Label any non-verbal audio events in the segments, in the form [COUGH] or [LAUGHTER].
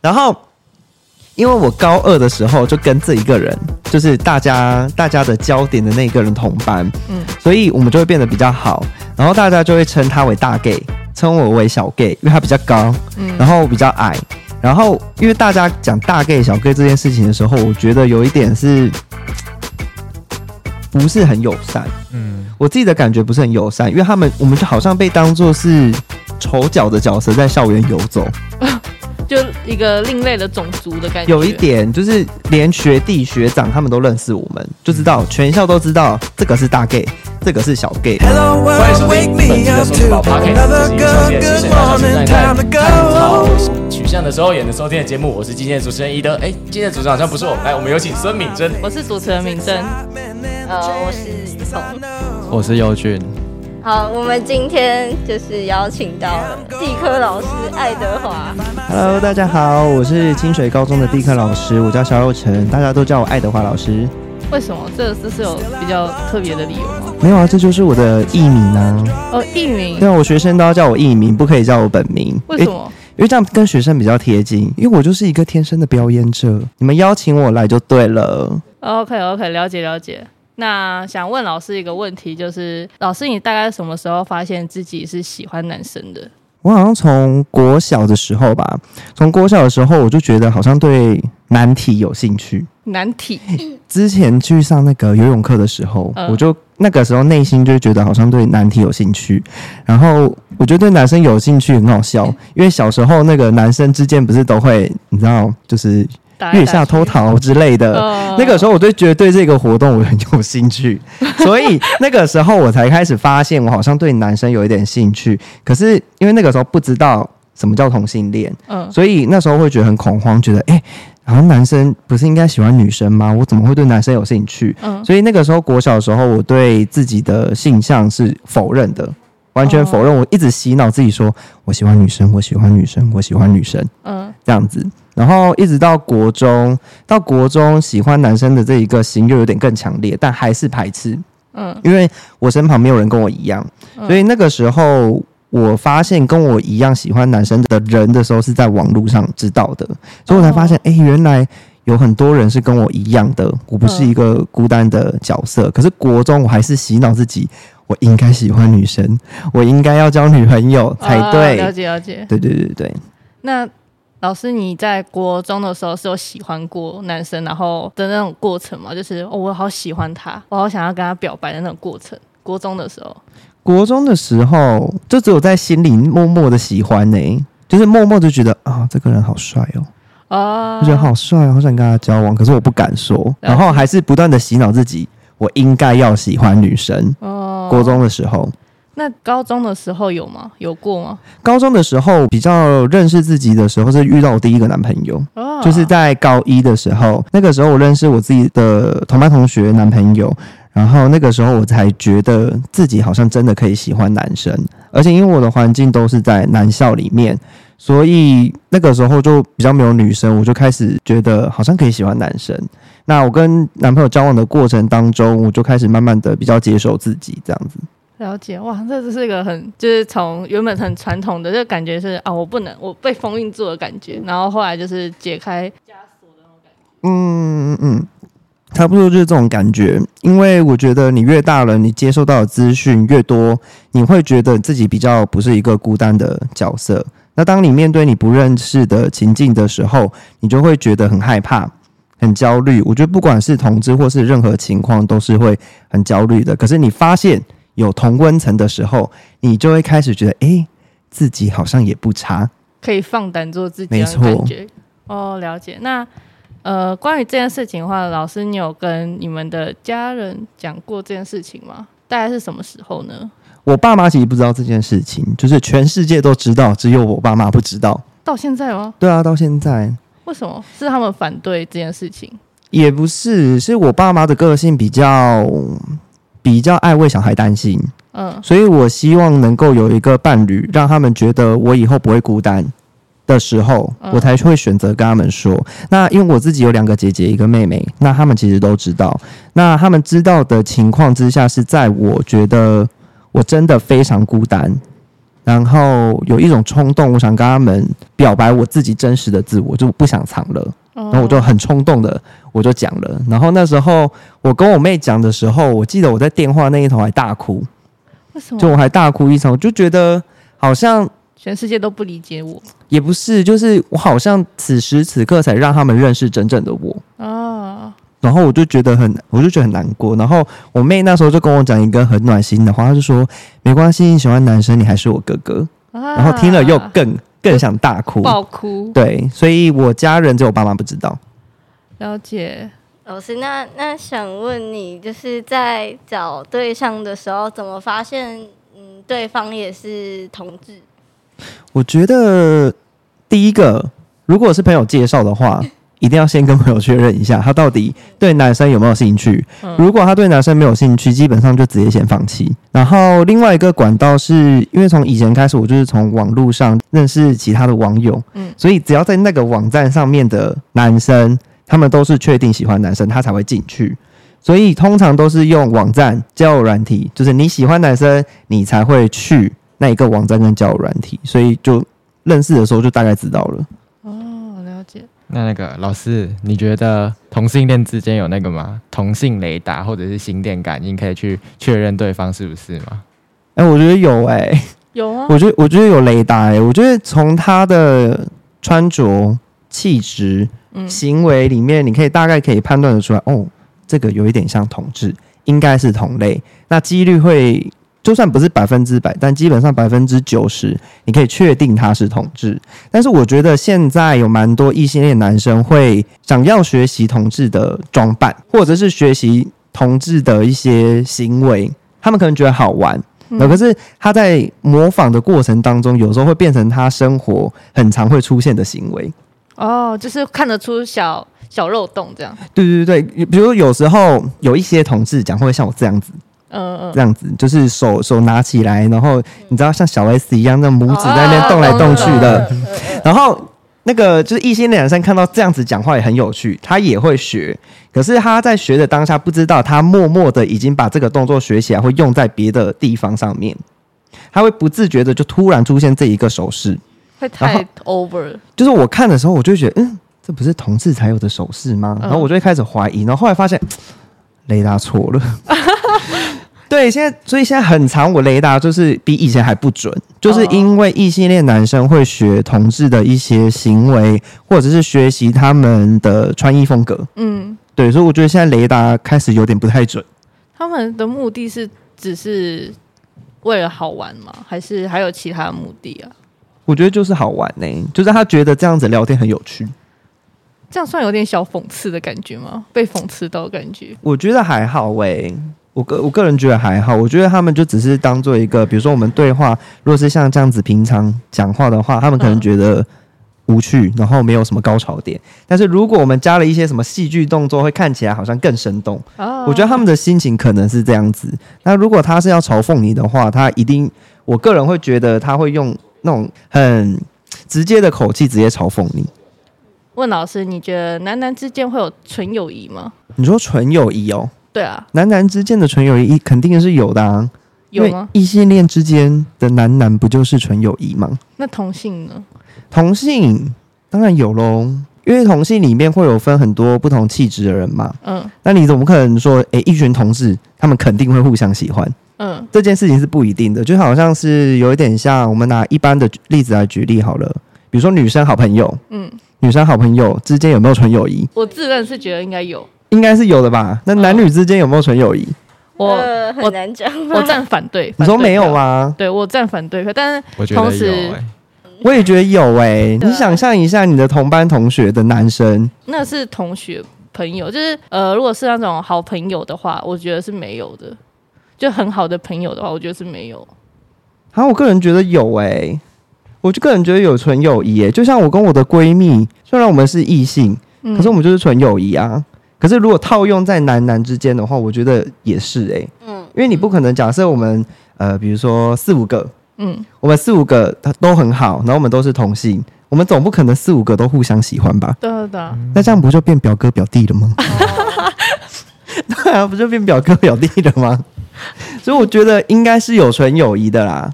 然后因为我高二的时候就跟这一个人，就是大家大家的焦点的那一个人同班，嗯，所以我们就会变得比较好，然后大家就会称他为大 gay，称我为小 gay，因为他比较高，嗯，然后我比较矮，然后因为大家讲大 gay 小 gay 这件事情的时候，我觉得有一点是。[TSK] 不是很友善，嗯，我自己的感觉不是很友善，因为他们我们就好像被当做是丑角的角色在校园游走，[LAUGHS] 就一个另类的种族的感觉。有一点就是连学弟学长他们都认识我们，就知道全校都知道这个是大 gay，这个是小 gay。Hello, 欢迎收听本期的数字宝 Podcast，这是一个小姐是现在在探讨取向的时候演的收听的节目。我是今天的主持人伊德，哎，今天的主持人好像不是我，来，我们有请孙敏珍，我是主持人敏珍。呃，我是雨桐，我是佑俊。好，我们今天就是邀请到了地科老师爱德华。Hello，大家好，我是清水高中的地科老师，我叫肖佑成，大家都叫我爱德华老师。为什么？这这是有比较特别的理由吗？没有啊，这就是我的艺名啊。哦，艺名。对啊，我学生都要叫我艺名，不可以叫我本名。为什么？因为这样跟学生比较贴近，因为我就是一个天生的表演者，你们邀请我来就对了。OK，OK，了解了解。那想问老师一个问题，就是老师，你大概什么时候发现自己是喜欢男生的？我好像从国小的时候吧，从国小的时候我就觉得好像对男体有兴趣。男体？之前去上那个游泳课的时候，呃、我就那个时候内心就觉得好像对男体有兴趣。然后我觉得对男生有兴趣很好笑，因为小时候那个男生之间不是都会，你知道，就是。月下偷桃之类的，那个时候我就觉得对这个活动我很有兴趣，[LAUGHS] 所以那个时候我才开始发现我好像对男生有一点兴趣。可是因为那个时候不知道什么叫同性恋，嗯，所以那时候会觉得很恐慌，觉得哎，好像男生不是应该喜欢女生吗？我怎么会对男生有兴趣？嗯，所以那个时候国小的时候，我对自己的性向是否认的，完全否认。我一直洗脑自己说我喜欢女生，我喜欢女生，我喜欢女生，嗯，这样子。然后一直到国中，到国中喜欢男生的这一个心又有点更强烈，但还是排斥。嗯，因为我身旁没有人跟我一样，所以那个时候我发现跟我一样喜欢男生的人的时候，是在网络上知道的，所以我才发现，哎，原来有很多人是跟我一样的，我不是一个孤单的角色。可是国中我还是洗脑自己，我应该喜欢女生，我应该要交女朋友才对。了解了解，对对对对。那。老师，你在国中的时候是有喜欢过男生，然后的那种过程吗？就是、哦、我好喜欢他，我好想要跟他表白的那种过程。国中的时候，国中的时候就只有在心里默默的喜欢呢、欸，就是默默就觉得啊，这个人好帅哦，啊，我觉得好帅，好想跟他交往，可是我不敢说，然后还是不断的洗脑自己，我应该要喜欢女生。哦，国中的时候。那高中的时候有吗？有过吗？高中的时候比较认识自己的时候是遇到我第一个男朋友，哦、就是在高一的时候。那个时候我认识我自己的同班同学男朋友，然后那个时候我才觉得自己好像真的可以喜欢男生，而且因为我的环境都是在男校里面，所以那个时候就比较没有女生，我就开始觉得好像可以喜欢男生。那我跟男朋友交往的过程当中，我就开始慢慢的比较接受自己这样子。了解哇，这只是一个很就是从原本很传统的，就感觉是啊，我不能，我被封印住的感觉，然后后来就是解开枷锁的那种感觉。嗯嗯嗯，差不多就是这种感觉。因为我觉得你越大了，你接受到的资讯越多，你会觉得自己比较不是一个孤单的角色。那当你面对你不认识的情境的时候，你就会觉得很害怕、很焦虑。我觉得不管是同志或是任何情况，都是会很焦虑的。可是你发现。有同温层的时候，你就会开始觉得，哎、欸，自己好像也不差，可以放胆做自己。没错，哦，了解。那呃，关于这件事情的话，老师，你有跟你们的家人讲过这件事情吗？大概是什么时候呢？我爸妈其实不知道这件事情，就是全世界都知道，只有我爸妈不知道。到现在吗？对啊，到现在。为什么？是他们反对这件事情？也不是，是我爸妈的个性比较。比较爱为小孩担心，嗯，所以我希望能够有一个伴侣，让他们觉得我以后不会孤单的时候，嗯、我才会选择跟他们说。那因为我自己有两个姐姐，一个妹妹，那他们其实都知道。那他们知道的情况之下，是在我觉得我真的非常孤单然后有一种冲动，我想跟他们表白我自己真实的自我，就不想藏了。然后我就很冲动的，我就讲了。然后那时候我跟我妹讲的时候，我记得我在电话那一头还大哭。为什么？就我还大哭一场，我就觉得好像全世界都不理解我。也不是，就是我好像此时此刻才让他们认识真正的我啊。然后我就觉得很，我就觉得很难过。然后我妹那时候就跟我讲一个很暖心的话，她就说：“没关系，你喜欢男生，你还是我哥哥。”然后听了又更。更想大哭，爆哭。对，所以我家人只有我爸妈不知道。了解，老师，那那想问你，就是在找对象的时候，怎么发现嗯对方也是同志？我觉得第一个，如果是朋友介绍的话。一定要先跟朋友确认一下，他到底对男生有没有兴趣。如果他对男生没有兴趣，基本上就直接先放弃。然后另外一个管道是因为从以前开始，我就是从网络上认识其他的网友，嗯，所以只要在那个网站上面的男生，他们都是确定喜欢男生，他才会进去。所以通常都是用网站交友软体，就是你喜欢男生，你才会去那一个网站跟交友软体。所以就认识的时候就大概知道了。那那个老师，你觉得同性恋之间有那个吗？同性雷达或者是心电感应可以去确认对方是不是吗？哎、欸，我觉得有哎、欸，有啊。我觉得我觉得有雷达哎、欸，我觉得从他的穿着、气质、行为里面，你可以大概可以判断得出来，哦，这个有一点像同志，应该是同类，那几率会。就算不是百分之百，但基本上百分之九十，你可以确定他是同志。但是我觉得现在有蛮多异性恋男生会想要学习同志的装扮，或者是学习同志的一些行为，他们可能觉得好玩。那、嗯、可是他在模仿的过程当中，有时候会变成他生活很常会出现的行为。哦，就是看得出小小漏洞这样。对对对对，比如有时候有一些同志讲会像我这样子。嗯嗯，这样子就是手手拿起来，然后你知道像小 S 一样，那拇指在那边动来动去的。[LAUGHS] 然后那个就是异性恋男生看到这样子讲话也很有趣，他也会学。可是他在学的当下不知道，他默默的已经把这个动作学起来，会用在别的地方上面。他会不自觉的就突然出现这一个手势，会太 over。就是我看的时候，我就觉得，嗯，这不是同志才有的手势吗？然后我就会开始怀疑，然后后来发现 [TSK] 雷达错了。对，现在所以现在很长，我雷达就是比以前还不准，就是因为异性恋男生会学同志的一些行为，或者是学习他们的穿衣风格。嗯，对，所以我觉得现在雷达开始有点不太准。他们的目的是只是为了好玩吗？还是还有其他的目的啊？我觉得就是好玩呢、欸，就是他觉得这样子聊天很有趣。这样算有点小讽刺的感觉吗？被讽刺到的感觉？我觉得还好喂、欸。我个我个人觉得还好，我觉得他们就只是当做一个，比如说我们对话，如果是像这样子平常讲话的话，他们可能觉得无趣，然后没有什么高潮点。但是如果我们加了一些什么戏剧动作，会看起来好像更生动。我觉得他们的心情可能是这样子。那如果他是要嘲讽你的话，他一定，我个人会觉得他会用那种很直接的口气直接嘲讽你。问老师，你觉得男男之间会有纯友谊吗？你说纯友谊哦？对啊，男男之间的纯友谊肯定是有的啊。有吗？异性恋之间的男男不就是纯友谊吗？那同性呢？同性当然有喽，因为同性里面会有分很多不同气质的人嘛。嗯，那你怎么可能说，诶，一群同事他们肯定会互相喜欢？嗯，这件事情是不一定的，就好像是有一点像我们拿一般的例子来举例好了，比如说女生好朋友，嗯，女生好朋友之间有没有纯友谊？我自认是觉得应该有。应该是有的吧？那男女之间有没有纯友谊？我很难讲，我站反对。你说没有吗？对，我站反对，但是同时我也觉得有哎。你想象一下，你的同班同学的男生，那是同学朋友，就是呃，如果是那种好朋友的话，我觉得是没有的。就很好的朋友的话，我觉得是没有。好，我个人觉得有哎，我就个人觉得有纯友谊哎。就像我跟我的闺蜜，虽然我们是异性，可是我们就是纯友谊啊。可是，如果套用在男男之间的话，我觉得也是诶、欸。嗯，因为你不可能假设我们呃，比如说四五个，嗯，我们四五个他都很好，然后我们都是同性，我们总不可能四五个都互相喜欢吧？对对。那这样不就变表哥表弟了吗？[LAUGHS] 对啊，不就变表哥表弟了吗？[LAUGHS] 所以我觉得应该是有纯友谊的啦。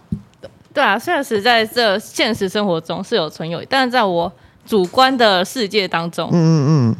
对啊，虽然实在这现实生活中是有纯友谊，但是在我主观的世界当中，嗯嗯嗯，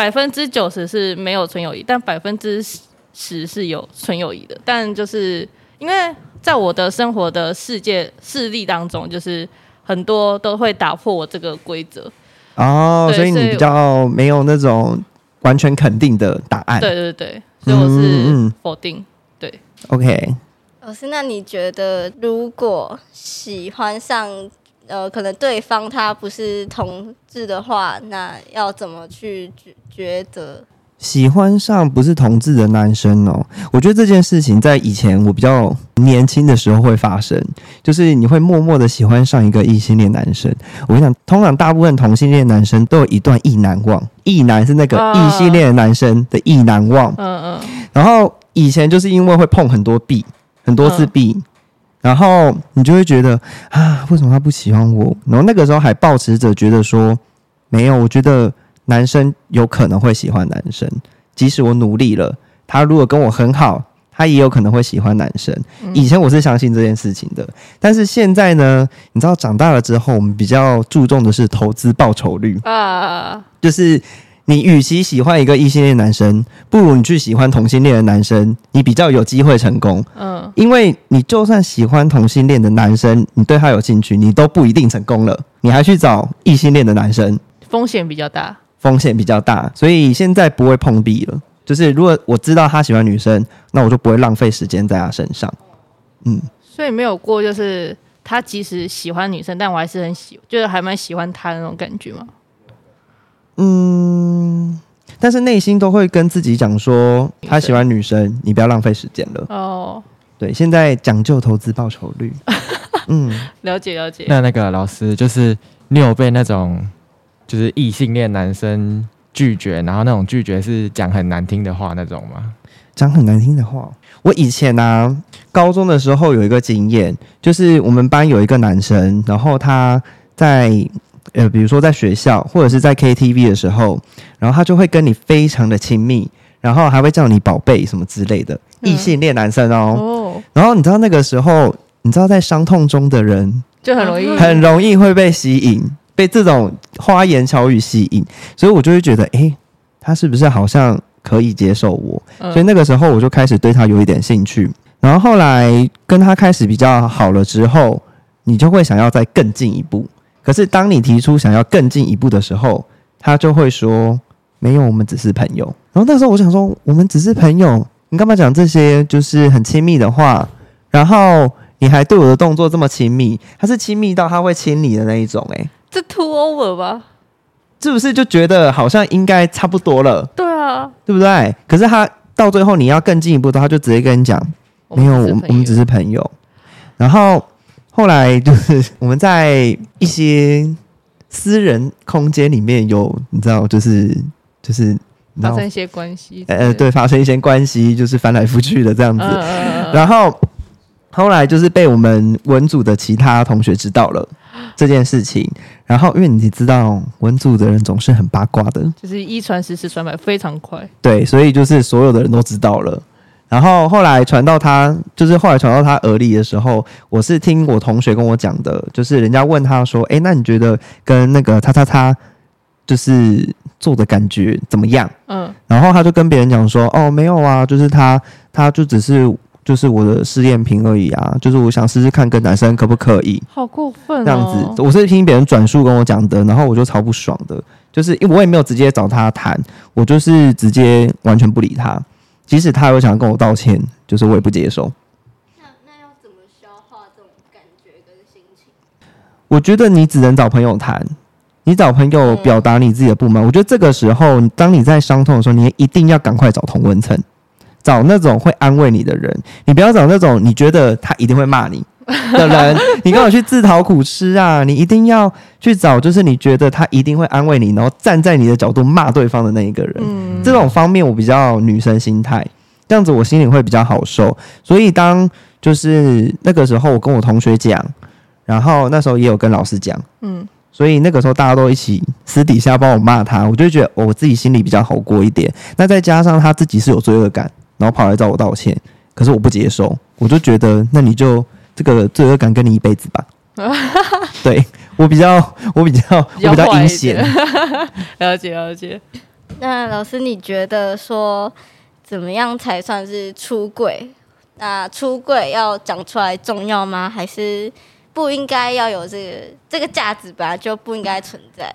百分之九十是没有纯友谊，但百分之十是有纯友谊的。但就是因为在我的生活的世界势力当中，就是很多都会打破我这个规则。哦，所以你比较没有那种完全肯定的答案。对对对，所以我是否定。嗯、对，OK。老师，那你觉得如果喜欢上呃，可能对方他不是同志的话，那要怎么去抉择？喜欢上不是同志的男生哦，我觉得这件事情在以前我比较年轻的时候会发生，就是你会默默的喜欢上一个异性恋男生。我跟你讲，通常大部分同性恋男生都有一段意难忘，意难是那个异性恋男生的意难忘。嗯嗯。然后以前就是因为会碰很多壁，很多次壁，然后你就会觉得啊，为什么他不喜欢我？然后那个时候还抱持着觉得说，没有，我觉得。男生有可能会喜欢男生，即使我努力了，他如果跟我很好，他也有可能会喜欢男生。以前我是相信这件事情的，但是现在呢，你知道长大了之后，我们比较注重的是投资报酬率啊，就是你与其喜欢一个异性恋男生，不如你去喜欢同性恋的男生，你比较有机会成功。嗯，因为你就算喜欢同性恋的男生，你对他有兴趣，你都不一定成功了，你还去找异性恋的男生，风险比较大。风险比较大，所以现在不会碰壁了。就是如果我知道他喜欢女生，那我就不会浪费时间在他身上。嗯，所以没有过就是他即使喜欢女生，但我还是很喜，就是还蛮喜欢他的那种感觉吗？嗯，但是内心都会跟自己讲说，他喜欢女生，你不要浪费时间了。哦，对，现在讲究投资报酬率。[LAUGHS] 嗯，了解了解。那那个老师，就是你有被那种。就是异性恋男生拒绝，然后那种拒绝是讲很难听的话那种吗？讲很难听的话。我以前啊，高中的时候有一个经验，就是我们班有一个男生，然后他在呃，比如说在学校或者是在 KTV 的时候，然后他就会跟你非常的亲密，然后还会叫你宝贝什么之类的。异性恋男生哦，哦，然后你知道那个时候，你知道在伤痛中的人就很容易很容易会被吸引。被这种花言巧语吸引，所以我就会觉得，诶、欸，他是不是好像可以接受我？嗯、所以那个时候我就开始对他有一点兴趣。然后后来跟他开始比较好了之后，你就会想要再更进一步。可是当你提出想要更进一步的时候，他就会说：“没有，我们只是朋友。”然后那时候我想说：“我们只是朋友，你干嘛讲这些就是很亲密的话？然后你还对我的动作这么亲密，他是亲密到他会亲你的那一种、欸？”诶。这 too over 吧？是不是就觉得好像应该差不多了？对啊，对不对？可是他到最后你要更进一步的，他就直接跟你讲，没有，我们我们只是朋友。然后后来就是我们在一些私人空间里面有，你知道，就是就是发生一些关系，呃，对，发生一些关系，就是翻来覆去的这样子。呃、然后后来就是被我们文组的其他同学知道了。这件事情，然后因为你知道文组的人总是很八卦的，就是一传十，十传百，非常快。对，所以就是所有的人都知道了。然后后来传到他，就是后来传到他耳里的时候，我是听我同学跟我讲的，就是人家问他说：“哎，那你觉得跟那个他他他，就是做的感觉怎么样？”嗯，然后他就跟别人讲说：“哦，没有啊，就是他，他就只是。”就是我的试验品而已啊，就是我想试试看跟男生可不可以。好过分哦！这样子，我是听别人转述跟我讲的，然后我就超不爽的。就是因为我也没有直接找他谈，我就是直接完全不理他。即使他有想跟我道歉，就是我也不接受。那那要怎么消化这种感觉跟心情？我觉得你只能找朋友谈，你找朋友表达你自己的不满。嗯。我觉得这个时候，当你在伤痛的时候，你一定要赶快找同温层。找那种会安慰你的人，你不要找那种你觉得他一定会骂你 [LAUGHS] 的人。你干嘛去自讨苦吃啊？你一定要去找，就是你觉得他一定会安慰你，然后站在你的角度骂对方的那一个人。嗯，这种方面我比较女生心态，这样子我心里会比较好受。所以当就是那个时候，我跟我同学讲，然后那时候也有跟老师讲，嗯，所以那个时候大家都一起私底下帮我骂他，我就觉得我自己心里比较好过一点。那再加上他自己是有罪恶感。然后跑来找我道歉，可是我不接受，我就觉得那你就这个罪恶感跟你一辈子吧。[LAUGHS] 对我比较，我比较，比较我比较阴险。[LAUGHS] 了解了解。那老师，你觉得说怎么样才算是出柜？那出柜要讲出来重要吗？还是不应该要有这个这个价值吧？就不应该存在？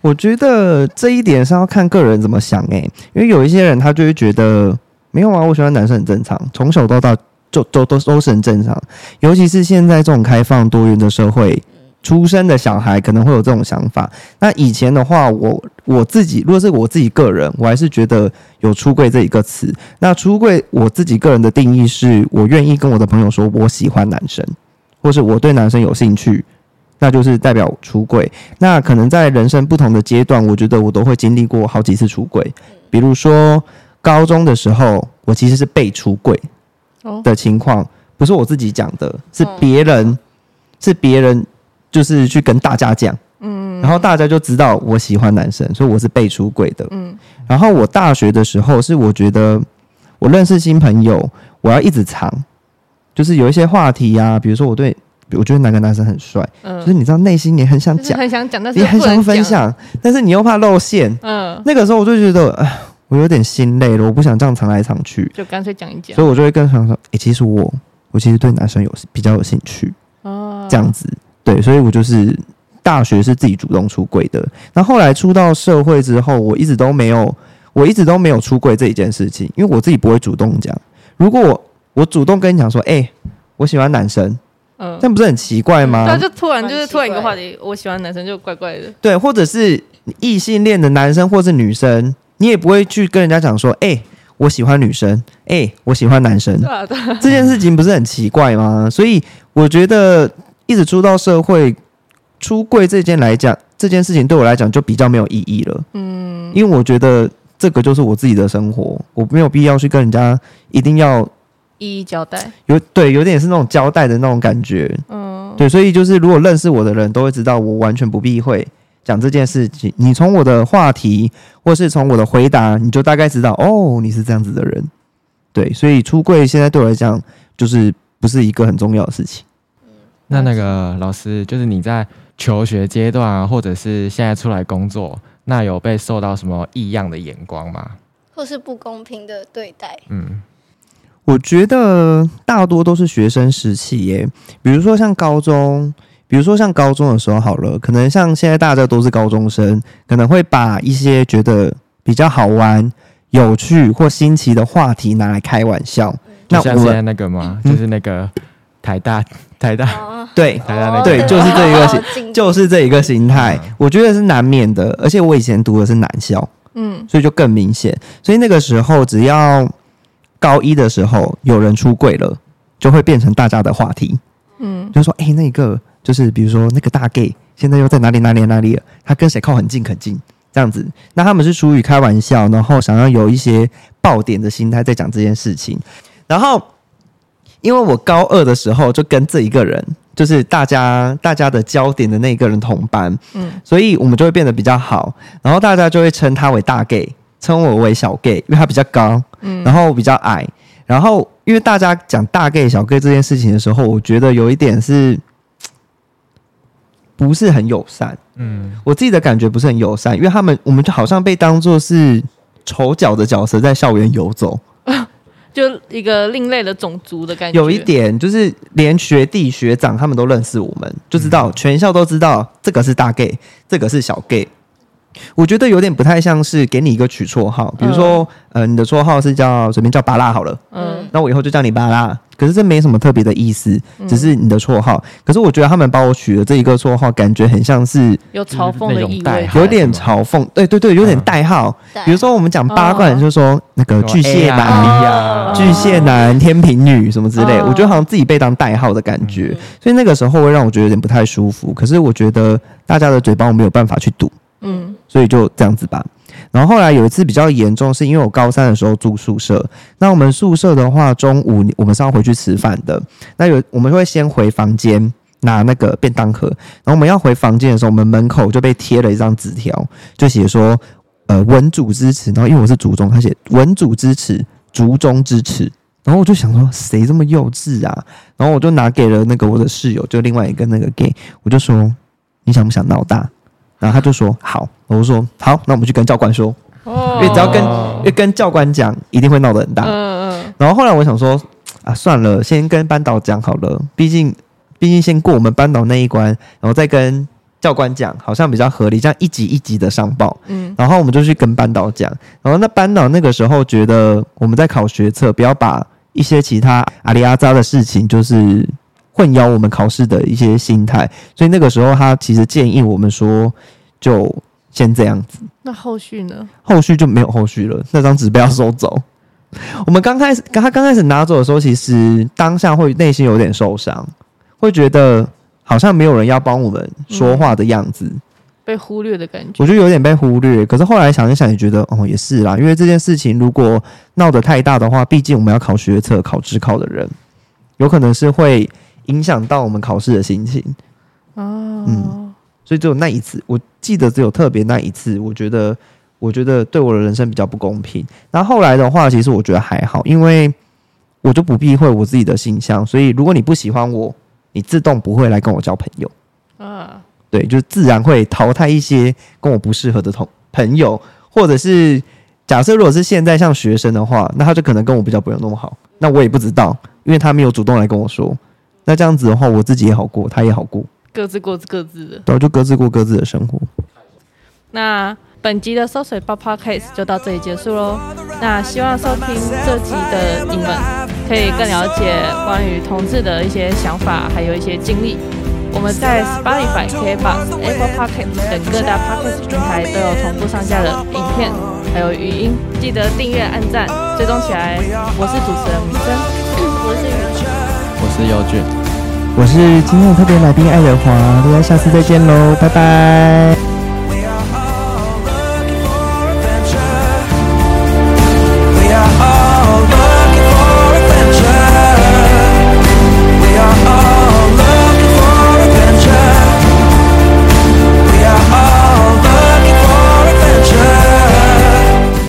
我觉得这一点是要看个人怎么想诶、欸，因为有一些人他就会觉得没有啊，我喜欢男生很正常，从小到大就都都都是很正常。尤其是现在这种开放多元的社会。出生的小孩可能会有这种想法。那以前的话，我我自己如果是我自己个人，我还是觉得有出柜这一个词。那出柜，我自己个人的定义是我愿意跟我的朋友说我喜欢男生，或是我对男生有兴趣，那就是代表出柜。那可能在人生不同的阶段，我觉得我都会经历过好几次出柜。比如说高中的时候，我其实是被出柜的情况，不是我自己讲的，是别人，是别人。就是去跟大家讲，嗯，然后大家就知道我喜欢男生，所以我是被出轨的，嗯。然后我大学的时候是我觉得我认识新朋友，我要一直藏，就是有一些话题呀、啊，比如说我对我觉得哪个男生很帅，嗯，就是你知道内心也很想讲，很想讲，但是也很想分享，但是你又怕露馅，嗯。那个时候我就觉得，哎，我有点心累了，我不想这样藏来藏去，就干脆讲一讲。所以我就会跟朋友说，哎、欸，其实我我其实对男生有比较有兴趣，哦，这样子。对，所以我就是大学是自己主动出柜的。那后来出到社会之后，我一直都没有，我一直都没有出柜这一件事情，因为我自己不会主动讲。如果我我主动跟你讲说，哎、欸，我喜欢男生，嗯，这不是很奇怪吗？那、嗯、就突然就是突然一个话题，我喜欢男生就怪怪的。对，或者是异性恋的男生或是女生，你也不会去跟人家讲说，哎、欸，我喜欢女生，哎、欸，我喜欢男生，这件事情不是很奇怪吗？所以我觉得。一直出到社会，出柜这件来讲，这件事情对我来讲就比较没有意义了。嗯，因为我觉得这个就是我自己的生活，我没有必要去跟人家一定要一一交代。有对，有点是那种交代的那种感觉。嗯，对，所以就是如果认识我的人都会知道，我完全不避讳讲这件事情。你从我的话题，或是从我的回答，你就大概知道哦，你是这样子的人。对，所以出柜现在对我来讲，就是不是一个很重要的事情。那那个老师，就是你在求学阶段啊，或者是现在出来工作，那有被受到什么异样的眼光吗？或是不公平的对待？嗯，我觉得大多都是学生时期耶，比如说像高中，比如说像高中的时候好了，可能像现在大家都是高中生，可能会把一些觉得比较好玩、有趣或新奇的话题拿来开玩笑。嗯、那像现在那个吗？嗯、就是那个。台大，台大，哦、对，台大那对，就是这一个心，就是这一个心态，嗯、我觉得是难免的。而且我以前读的是男校，嗯，所以就更明显。所以那个时候，只要高一的时候有人出柜了，就会变成大家的话题，嗯，就说，哎、欸，那个就是比如说那个大 gay，现在又在哪里哪里哪里了？他跟谁靠很近很近？这样子，那他们是出于开玩笑，然后想要有一些爆点的心态在讲这件事情，然后。因为我高二的时候就跟这一个人，就是大家大家的焦点的那一个人同班，嗯，所以我们就会变得比较好，然后大家就会称他为大 gay，称我为小 gay，因为他比较高，嗯，然后比较矮，然后因为大家讲大 gay 小 gay 这件事情的时候，我觉得有一点是不是很友善，嗯，我自己的感觉不是很友善，因为他们我们就好像被当做是丑角的角色在校园游走。[LAUGHS] 就一个另类的种族的感觉，有一点就是连学弟学长他们都认识我们，就知道全校都知道这个是大 gay，这个是小 gay。我觉得有点不太像是给你一个取绰号，比如说，嗯、呃，你的绰号是叫随便叫巴拉好了，嗯，那我以后就叫你巴拉。可是这没什么特别的意思，只是你的绰号。可是我觉得他们帮我取的这一个绰号，感觉很像是有嘲讽的意味，有点嘲讽。对对对，有点代号。比如说我们讲八卦，就说那个巨蟹男、巨蟹男、天秤女什么之类，我觉得好像自己被当代号的感觉。所以那个时候会让我觉得有点不太舒服。可是我觉得大家的嘴巴我没有办法去堵。嗯，所以就这样子吧。然后后来有一次比较严重，是因为我高三的时候住宿舍。那我们宿舍的话，中午我们是要回去吃饭的。那有我们会先回房间拿那个便当盒。然后我们要回房间的时候，我们门口就被贴了一张纸条，就写说：“呃，文组支持。”然后因为我是族中，他写“文组支持，族中支持”。然后我就想说，谁这么幼稚啊？然后我就拿给了那个我的室友，就另外一个那个 gay，我就说，你想不想闹大？然后他就说好，我就说好，那我们去跟教官说，因为只要跟因为跟教官讲，一定会闹得很大。嗯嗯。然后后来我想说啊，算了，先跟班导讲好了，毕竟毕竟先过我们班导那一关，然后再跟。教官讲好像比较合理，这样一级一级的上报。嗯，然后我们就去跟班导讲，然后那班导那个时候觉得我们在考学测，不要把一些其他阿里阿扎的事情，就是混淆我们考试的一些心态，所以那个时候他其实建议我们说，就先这样子。那后续呢？后续就没有后续了，那张纸被他收走。[LAUGHS] 我们刚开始，他刚开始拿走的时候，其实当下会内心有点受伤，会觉得。好像没有人要帮我们说话的样子，嗯，被忽略的感觉。我觉得有点被忽略。可是后来想一想，也觉得哦，也是啦。因为这件事情如果闹得太大的话，毕竟我们要考学测、考职考的人，有可能是会影响到我们考试的心情。哦，嗯，所以只有那一次，我记得只有特别那一次，我觉得，我觉得对我的人生比较不公平。那后来的话，其实我觉得还好，因为我就不避讳我自己的形象。所以如果你不喜欢我，你自动不会来跟我交朋友，啊，对，就自然会淘汰一些跟我不适合的同朋友，或者是假设如果是现在像学生的话，那他就可能跟我比较不用那么好，那我也不知道，因为他没有主动来跟我说，那这样子的话，我自己也好过，他也好过，各自过各自的，对，就各自过各自的生活。那本集的收水包 Podcast 就到这里结束喽。那希望收听这集的你们可以更了解关于同志的一些想法，还有一些经历。我们在 Spotify、KKBOX、Apple Podcast 等各大 Podcast 平台都有同步上架的影片，还有语音，记得订阅、按赞、追踪起来。我是主持人米森，我是宇俊，我是姚俊，我是今天的特别来宾爱德华。大家下次再见喽，拜拜。